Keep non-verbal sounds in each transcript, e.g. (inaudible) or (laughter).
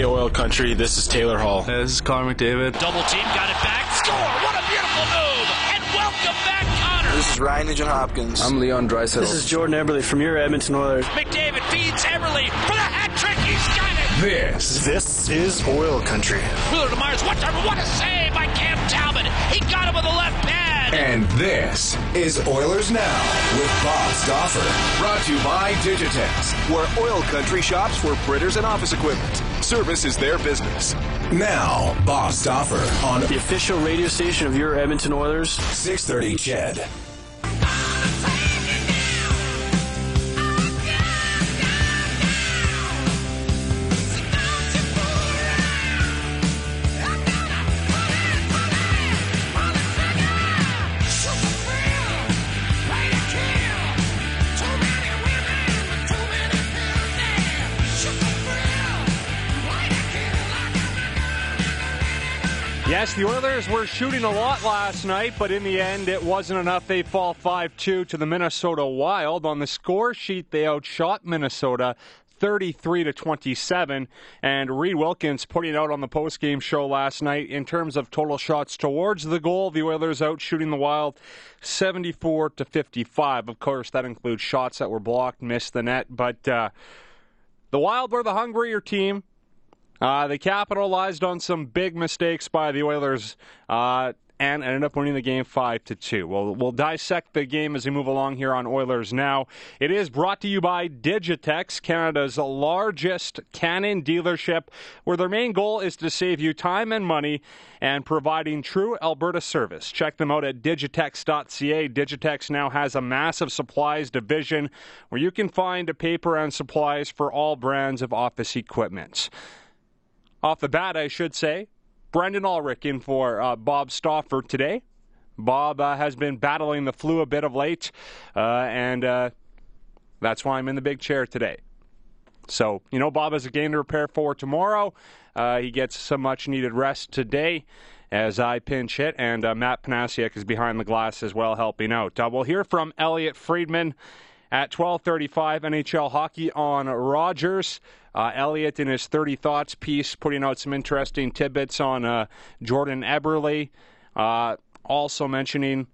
Hey, oil country, this is Taylor Hall. Hey, this is Connor McDavid. Double team, got it back, score! What a beautiful move! And welcome back, Connor! This is Ryan Nugent Hopkins. I'm Leon Draisaitl. This is Jordan Eberle from your Edmonton Oilers. McDavid feeds Eberle for the hat trick. He's got it. This. This is oil country. Wheeler to Myers. What, what a save by Cam Talbot. He got him with the left pad. And this is Oilers Now with Bob Stauffer. Brought to you by Digitex, where oil country shops for printers and office equipment. Service is their business. Now, Bob Stauffer on the official radio station of your Edmonton Oilers. 630 CHED. Yes, the Oilers were shooting a lot last night, but in the end, it wasn't enough. They fall 5 2 to the Minnesota Wild. On the score sheet, they outshot Minnesota 33 to 27. And Reid Wilkins putting out on the postgame show last night in terms of total shots towards the goal. The Oilers out shooting the Wild 74 to 55. Of course, that includes shots that were blocked, missed the net. But uh, the Wild were the hungrier team. Uh, they capitalized on some big mistakes by the Oilers uh, and ended up winning the game five to two. We'll we'll dissect the game as we move along here on Oilers now. It is brought to you by Digitex, Canada's largest Canon dealership, where their main goal is to save you time and money and providing true Alberta service. Check them out at digitex.ca. Digitex now has a massive supplies division where you can find paper and supplies for all brands of office equipment off the bat, I should say. Brendan Ulrich in for uh, Bob Stauffer today. Bob uh, has been battling the flu a bit of late, uh, and uh, that's why I'm in the big chair today. So, you know, Bob has a game to prepare for tomorrow. Uh, he gets some much needed rest today as I pinch hit, and uh, Matt Panasiak is behind the glass as well, helping out. we'll hear from Elliotte Friedman at 12:35 NHL hockey on Rogers. Uh, Elliotte in his 30 thoughts piece putting out some interesting tidbits on uh, Jordan Eberle. Uh, also mentioning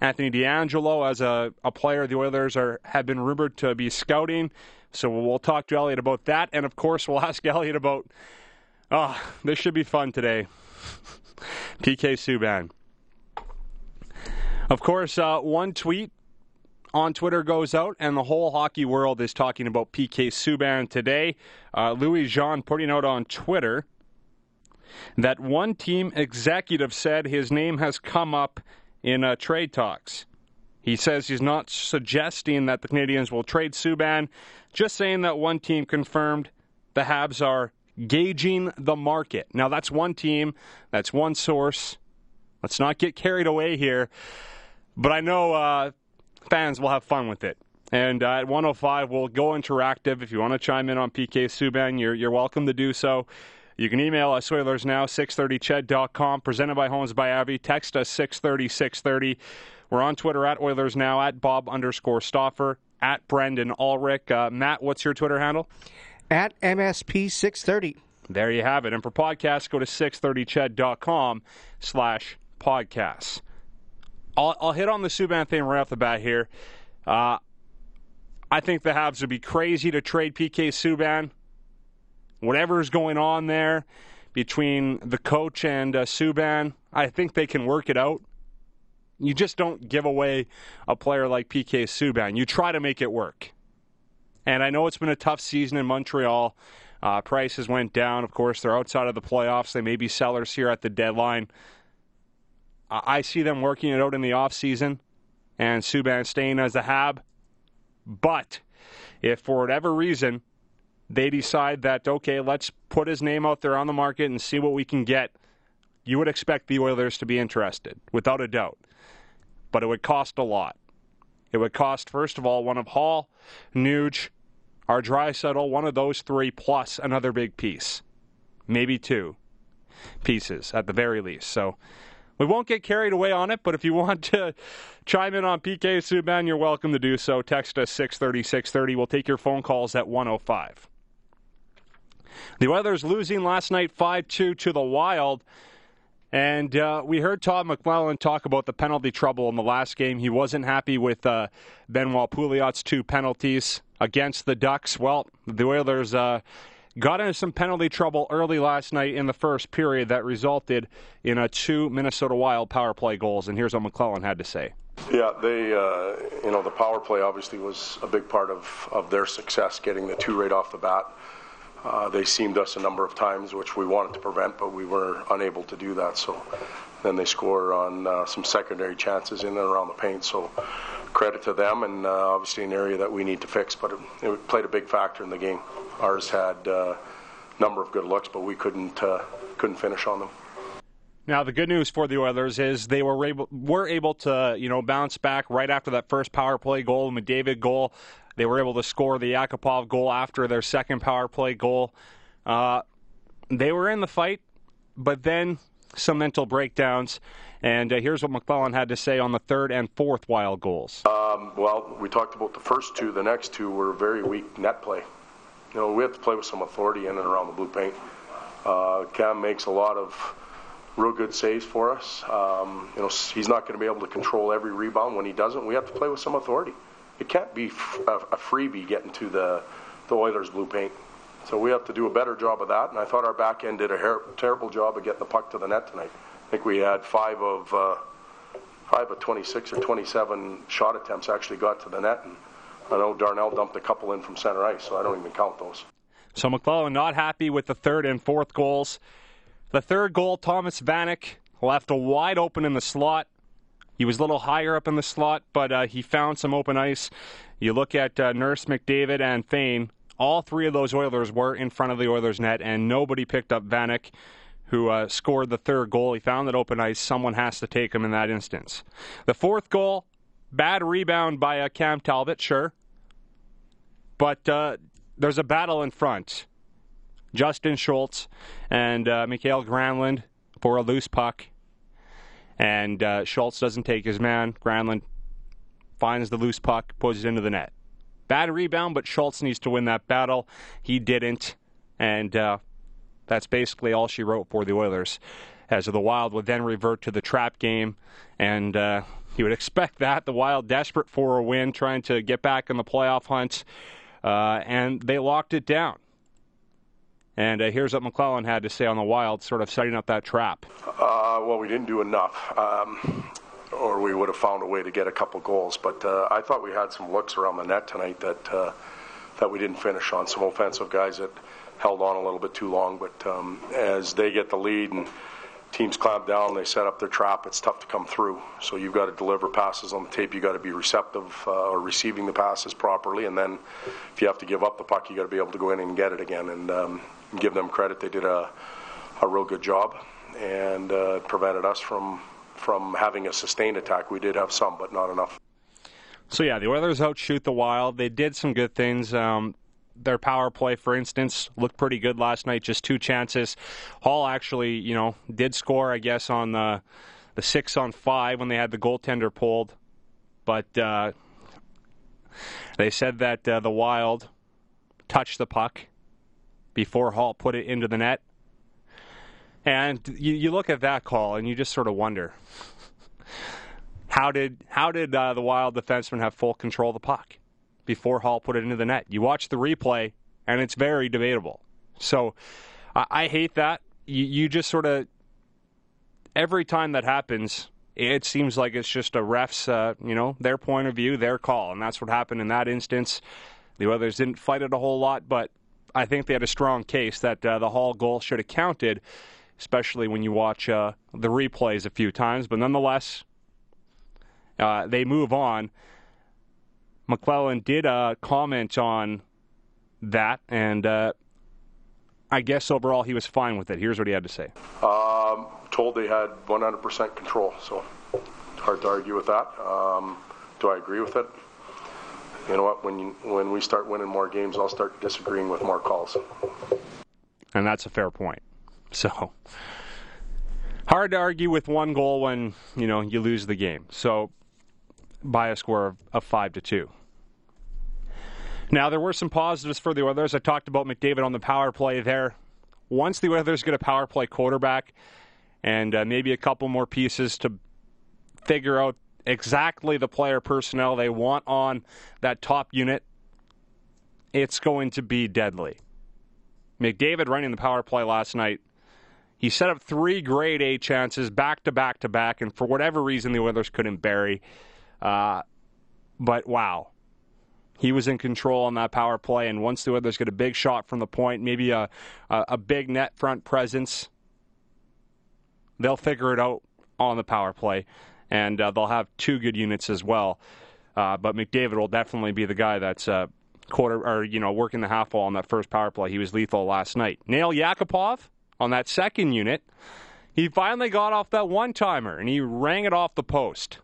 Anthony DeAngelo as a, a player the Oilers are have been rumored to be scouting. So we'll talk to Elliotte about that, and of course we'll ask Elliotte about. Oh, this should be fun today. (laughs) PK Subban. Of course, uh, one tweet on Twitter goes out, and the whole hockey world is talking about PK Subban today. Uh, Louis Jean putting out on Twitter that one team executive said his name has come up in uh, trade talks. He says he's not suggesting that the Canadiens will trade Subban, just saying that one team confirmed the Habs are gauging the market. Now, that's one team, that's one source. Let's not get carried away here. But I know uh, fans will have fun with it. And uh, at 105, we'll go interactive. If you want to chime in on PK Subban, you're, you're welcome to do so. You can email us, Oilers Now, 630ched.com, presented by Homes by Avi. Text us 630 630. We're on Twitter at Oilers Now, at Bob underscore Stauffer, at Brendan Ulrich. Uh, Matt, what's your Twitter handle? At MSP630. There you have it. And for podcasts, go to 630ched.com slash podcasts. I'll, I'll hit on the Subban thing right off the bat here. Uh, I think the Habs would be crazy to trade PK Subban. Whatever's going on there between the coach and uh, Subban, I think they can work it out. You just don't give away a player like PK Subban. You try to make it work. And I know it's been a tough season in Montreal. Uh, prices went down. Of course, they're outside of the playoffs. They may be sellers here at the deadline. I see them working it out in the offseason and Subban staying as a Hab. But if for whatever reason they decide that, okay, let's put his name out there on the market and see what we can get, you would expect the Oilers to be interested, without a doubt. But it would cost a lot. It would cost, first of all, one of Hall, Nuge, our Draisaitl, one of those three, plus another big piece. Maybe two pieces at the very least. So we won't get carried away on it, but if you want to (laughs) chime in on PK Subban, you're welcome to do so. Text us 630 630. We'll take your phone calls at 105. The Oilers losing last night 5 2 to the Wild. And uh, we heard Todd McLellan talk about the penalty trouble in the last game. He wasn't happy with uh, Benoit Pouliot's two penalties against the Ducks. Well, the Oilers uh, got into some penalty trouble early last night in the first period that resulted in a two Minnesota Wild power play goals. And here's what McLellan had to say. Yeah, they, uh, you know, the power play obviously was a big part of, of their success, getting the two right off the bat. Uh, they seamed us a number of times, which we wanted to prevent, but we were unable to do that. So then they score on uh, some secondary chances in and around the paint. So credit to them, and uh, obviously an area that we need to fix. But it, it played a big factor in the game. Ours had a uh, number of good looks, but we couldn't uh, couldn't finish on them. Now the good news for the Oilers is they were able were able to you know bounce back right after that first power play goal, the McDavid goal. They were able to score the Yakupov goal after their second power play goal. Uh, they were in the fight, but then some mental breakdowns. And uh, here's what McLellan had to say on the third and fourth wild goals. Um, well, we talked about the first two. The next two were very weak net play. You know, we have to play with some authority in and around the blue paint. Uh, Cam makes a lot of real good saves for us. Um, you know, he's not going to be able to control every rebound. When he doesn't, we have to play with some authority. It can't be a, a freebie getting to the the Oilers blue paint. So we have to do a better job of that. And I thought our back end did a her- terrible job of getting the puck to the net tonight. I think we had five of uh, five of 26 or 27 shot attempts actually got to the net. And I know Darnell dumped a couple in from center ice, so I don't even count those. So McLellan not happy with the third and fourth goals. The third goal, Thomas Vanek left a wide open in the slot. He was a little higher up in the slot, but uh, he found some open ice. You look at uh, Nurse McDavid and Fayne. All three of those Oilers were in front of the Oilers net, and nobody picked up Vanek, who uh, scored the third goal. He found that open ice. Someone has to take him in that instance. The fourth goal, bad rebound by uh, Cam Talbot, sure. But uh, there's a battle in front. Justin Schultz and uh, Mikael Granlund for a loose puck. And uh, Schultz doesn't take his man. Granlund finds the loose puck, puts it into the net. Bad rebound, but Schultz needs to win that battle. He didn't. And uh, that's basically all she wrote for the Oilers. As the Wild would then revert to the trap game. And uh, you would expect (laughs) that. The Wild desperate for a win, trying to get back in the playoff hunt. Uh, and they locked it down. And uh, here's what McLellan had to say on the Wild, sort of setting up that trap. Uh, well, we didn't do enough, um, or we would have found a way to get a couple goals. But uh, I thought we had some looks around the net tonight that uh, that we didn't finish on. Some offensive guys that held on a little bit too long. But um, as they get the lead and teams clamp down, they set up their trap. It's tough to come through. So you've got to deliver passes on the tape. You've got to be receptive uh, or receiving the passes properly. And then if you have to give up the puck, you got to be able to go in and get it again. And um, give them credit. They did a, a real good job and uh, prevented us from from having a sustained attack. We did have some, but not enough. So yeah, the Oilers outshoot the Wild. They did some good things. Um, their power play, for instance, looked pretty good last night. Just two chances. Hall actually, you know, did score, I guess, on the the six on five when they had the goaltender pulled, but uh, they said that uh, the Wild touched the puck before Hall put it into the net. And you, you look at that call and you just sort of wonder how did how did uh, the Wild defenseman have full control of the puck before Hall put it into the net? You watch the replay and it's very debatable. So I, I hate that. You, you just sort of every time that happens, it seems like it's just a ref's, uh, you know, their point of view, their call, and that's what happened in that instance. The others didn't fight it a whole lot, but I think they had a strong case that uh, the Hall goal should have counted, especially when you watch uh, the replays a few times. But nonetheless, uh, they move on. McLellan did uh, comment on that, and uh, I guess overall he was fine with it. Here's what he had to say. Um, told they had 100% control, so hard to argue with that. Um, do I agree with it? you know what? When you, when we start winning more games, I'll start disagreeing with more calls. And that's a fair point. (laughs) So hard to argue with one goal when you know you lose the game. So by a score of, of five to two. Now, there were some positives for the Oilers. I talked about McDavid on the power play there. Once the Oilers get a power play quarterback and uh, maybe a couple more pieces to figure out exactly the player personnel they want on that top unit, it's going to be deadly. McDavid running the power play last night. He set up three grade A chances back to back to back, and for whatever reason, the Oilers couldn't bury. Uh, but wow, he was in control on that power play. And once the Oilers get a big shot from the point, maybe a, a, a big net front presence, they'll figure it out on the power play. And uh, they'll have two good units as well. Uh, but McDavid will definitely be the guy that's uh, quarter or you know working the half wall on that first power play. He was lethal last night. Nail Yakupov on that second unit. He finally got off that one timer and he rang it off the post.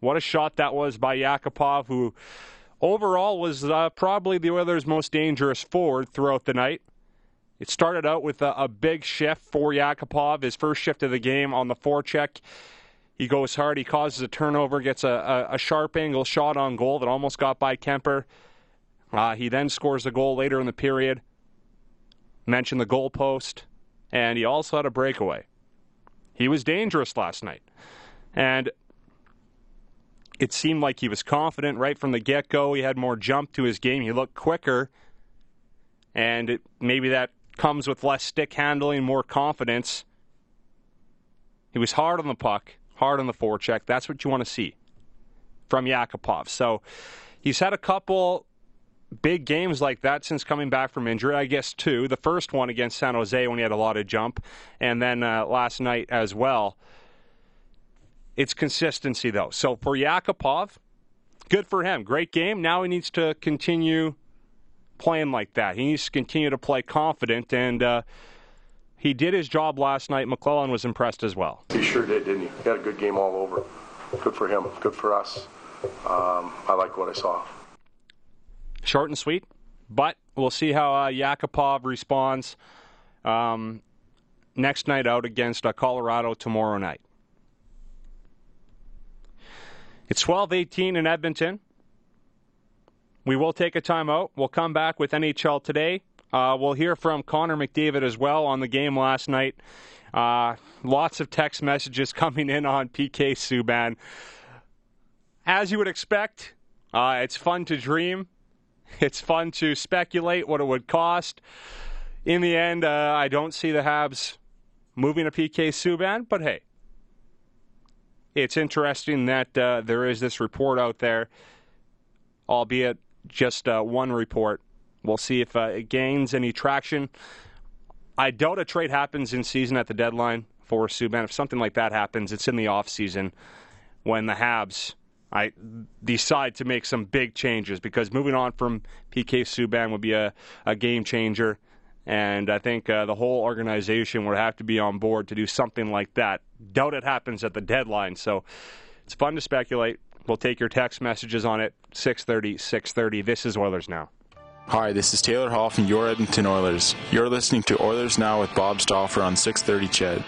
What a shot that was by Yakupov, who overall was uh, probably the Oilers' most dangerous forward throughout the night. It started out with a, a big shift for Yakupov, his first shift of the game on the forecheck. He goes hard, he causes a turnover, gets a, a, a sharp angle shot on goal that almost got by Kuemper. Uh, he then scores a goal later in the period. Mentioned the goal post, and he also had a breakaway. He was dangerous last night. And it seemed like he was confident right from the get go. He had more jump to his game. He looked quicker. And it, maybe that comes with less stick handling, more confidence. He was hard on the puck, hard on the forecheck. That's what you want to see from Yakupov. So he's had a couple big games like that since coming back from injury. I guess two. The first one against San Jose when he had a lot of jump, and then uh, last night as well. It's consistency, though. So for Yakupov, good for him. Great game. Now he needs to continue playing like that. He needs to continue to play confident, and uh, he did his job last night. McLellan was impressed as well. He sure did, didn't he? He had a good game all over. Good for him. Good for us. Um, I like what I saw. Short and sweet, but we'll see how uh, Yakupov responds um, next night out against uh, Colorado tomorrow night. It's 12:18 in Edmonton. We will take a timeout. We'll come back with NHL today. Uh, we'll hear from Connor McDavid as well on the game last night. Uh, lots of text messages (laughs) coming in on PK Subban. As you would expect, uh, it's fun to dream. (laughs) It's fun to speculate what it would cost. In the end, uh, I don't see the Habs moving a PK Subban, but hey, it's interesting that uh, there is this report out there, albeit just uh, one report. We'll see if uh, it gains any traction. I doubt a trade happens in season at the deadline for Subban. If something like that happens, it's in the off season when the Habs I decide to make some big changes because moving on from PK Subban would be a, a game changer. And I think uh, the whole organization would have to be on board to do something like that. Doubt it happens at the deadline. So it's fun to speculate. We'll take your text messages on it. 630, 630. This is Oilers Now. Hi, this is Taylor Hall from your Edmonton Oilers. You're listening to Oilers Now with Bob Stauffer on 630 CHED.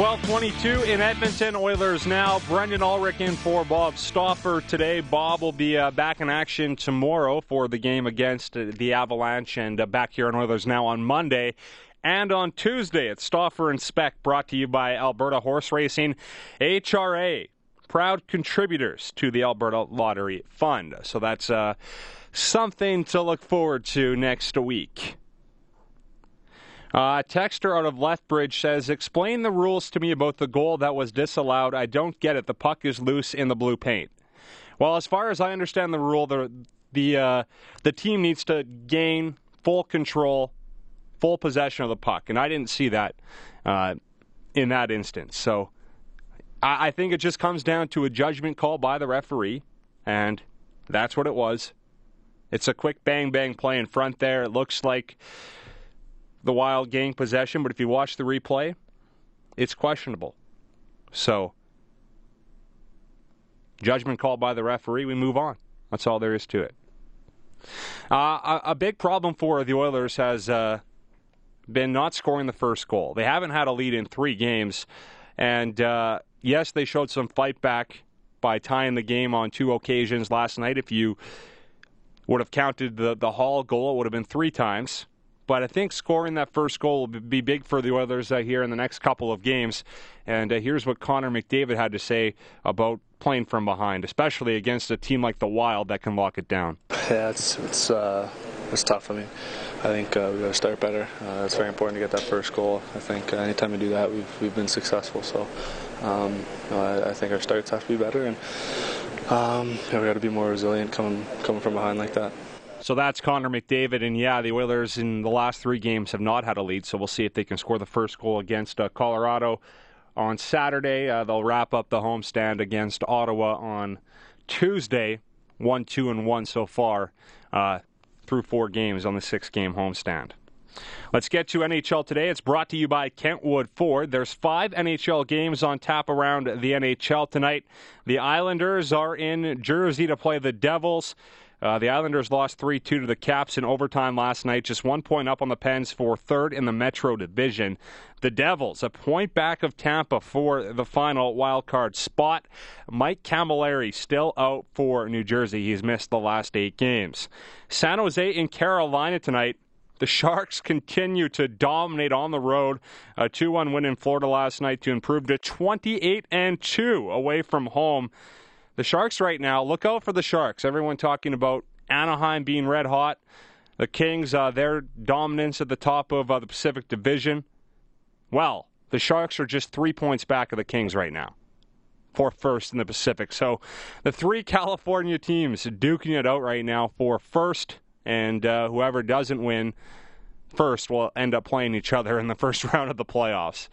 1222 in Edmonton. Oilers now. Brendan Ulrich in for Bob Stauffer today. Bob will be uh, back in action tomorrow for the game against uh, the Avalanche and uh, back here on Oilers now on Monday. And on Tuesday, it's Stauffer and Speck brought to you by Alberta Horse Racing. HRA, proud contributors to the Alberta Lottery Fund. So that's uh, something to look forward to next week. Uh, texter out of Lethbridge says, "Explain the rules to me about the goal that was disallowed. I don't get it. The puck is loose in the blue paint." Well, as far as I understand the rule, the the uh, the team needs to gain full control, full possession of the puck, and I didn't see that uh, in that instance. So I, I think it just comes down to a judgment call by the referee, and that's what it was. It's a quick bang bang play in front there. It looks like the Wild gained possession, but if you watch the replay, it's questionable. So, judgment called by the referee, we move on. That's all there is to it. Uh, a, a, big problem for the Oilers has uh, been not scoring the first goal. They haven't had a lead in three games, And uh, yes, they showed some fight back by tying the game on two occasions last night. If you would have counted the, the Hall goal, it would have been three times. But I think scoring that first goal will be big for the Oilers uh, here in the next couple of games. And uh, here's what Connor McDavid had to say about playing from behind, especially against a team like the Wild that can lock it down. Yeah, it's it's uh, it's tough. I mean, I think uh, we got to start better. Uh, it's very important to get that first goal. I think uh, anytime we do that, we've we've been successful. So um, you know, I, I, think our starts have to be better, and um, yeah, we got to be more resilient coming coming from behind like that. So that's Connor McDavid, and yeah, the Oilers in the last three games have not had a lead. So we'll see if they can score the first goal against uh, Colorado on Saturday. Uh, they'll wrap up the homestand against Ottawa on Tuesday. One, two, and one so far uh, through four games on the six-game homestand. Let's get to NHL today. It's brought to you by Kentwood Ford. There's five NHL games on tap around the NHL tonight. The Islanders are in Jersey to play the Devils. Uh, the Islanders lost 3 2 to the Caps in overtime last night, just one point up on the Pens for third in the Metro Division. The Devils, a point back of Tampa for the final wild card spot. Mike Cammalleri still out for New Jersey. He's missed the last eight games. San Jose in Carolina tonight. The Sharks (laughs) continue to dominate on the road. A 2 1 win in Florida last night to improve to 28 and 2 away from home. The Sharks right now, look out for the Sharks. Everyone talking about Anaheim being red hot. The Kings, uh, their dominance at the top of uh, the Pacific Division. Well, the Sharks are just three points back of the Kings right now for first in the Pacific. So the three California teams duking it out right now for first, and uh, whoever doesn't win first will end up playing each other in the first (laughs) round of the playoffs.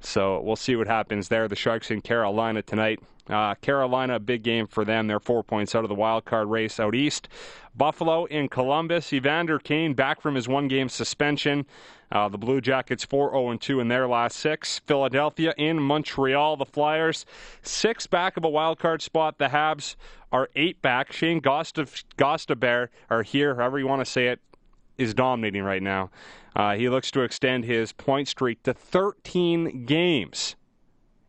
So we'll see what happens there. The Sharks in Carolina tonight. Uh, Carolina, big game for them. They're four points out of the wild card race out east. Buffalo in Columbus. Evander Kane back from his one game suspension. Uh, the Blue Jackets 4 0 2 in their last six. Philadelphia in Montreal. The Flyers six back of a wild card spot. The Habs are eight back. Shane Gostisbehere are here, however you want to say it, is dominating right now. Uh, he looks to extend his point streak to 13 games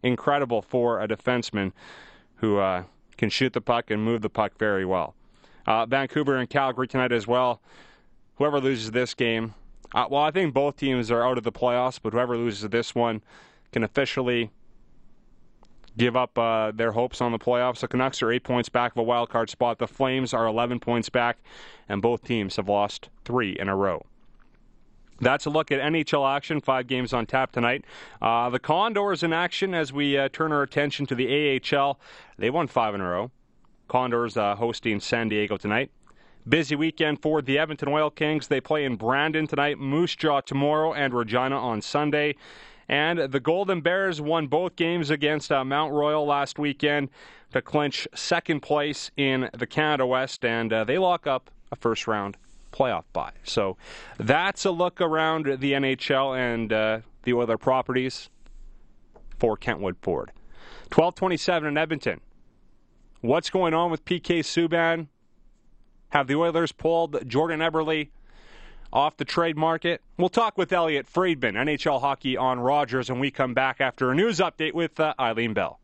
incredible for a defenseman who uh, can shoot the puck and move the puck very well. Uh, Vancouver and Calgary tonight as well. Whoever loses this game, uh, well, I think both teams are out of the playoffs, but whoever loses this one can officially give up uh, their hopes on the playoffs. The Canucks are eight points back of a wild card spot. The Flames are 11 points back, and both teams have lost three in a row. That's a look at NHL action. Five games on tap tonight. Uh, the Condors in action as we uh, turn our attention to the AHL. They won five in a row. Condors uh, hosting San Diego tonight. Busy weekend for the Edmonton Oil Kings. They play in Brandon tonight, Moose Jaw tomorrow, and Regina on Sunday. And the Golden Bears won both games against uh, Mount Royal last weekend to clinch second place in the Canada West, and uh, they lock up a first round playoff bye. So that's a look around the NHL and uh, the other properties for Kentwood Ford. 1227 in Edmonton. What's going on with PK Subban? Have the Oilers pulled Jordan Eberle off the trade market? We'll talk with Elliotte Friedman, NHL hockey on Rogers, and we come back after a news update with uh, Eileen Bell.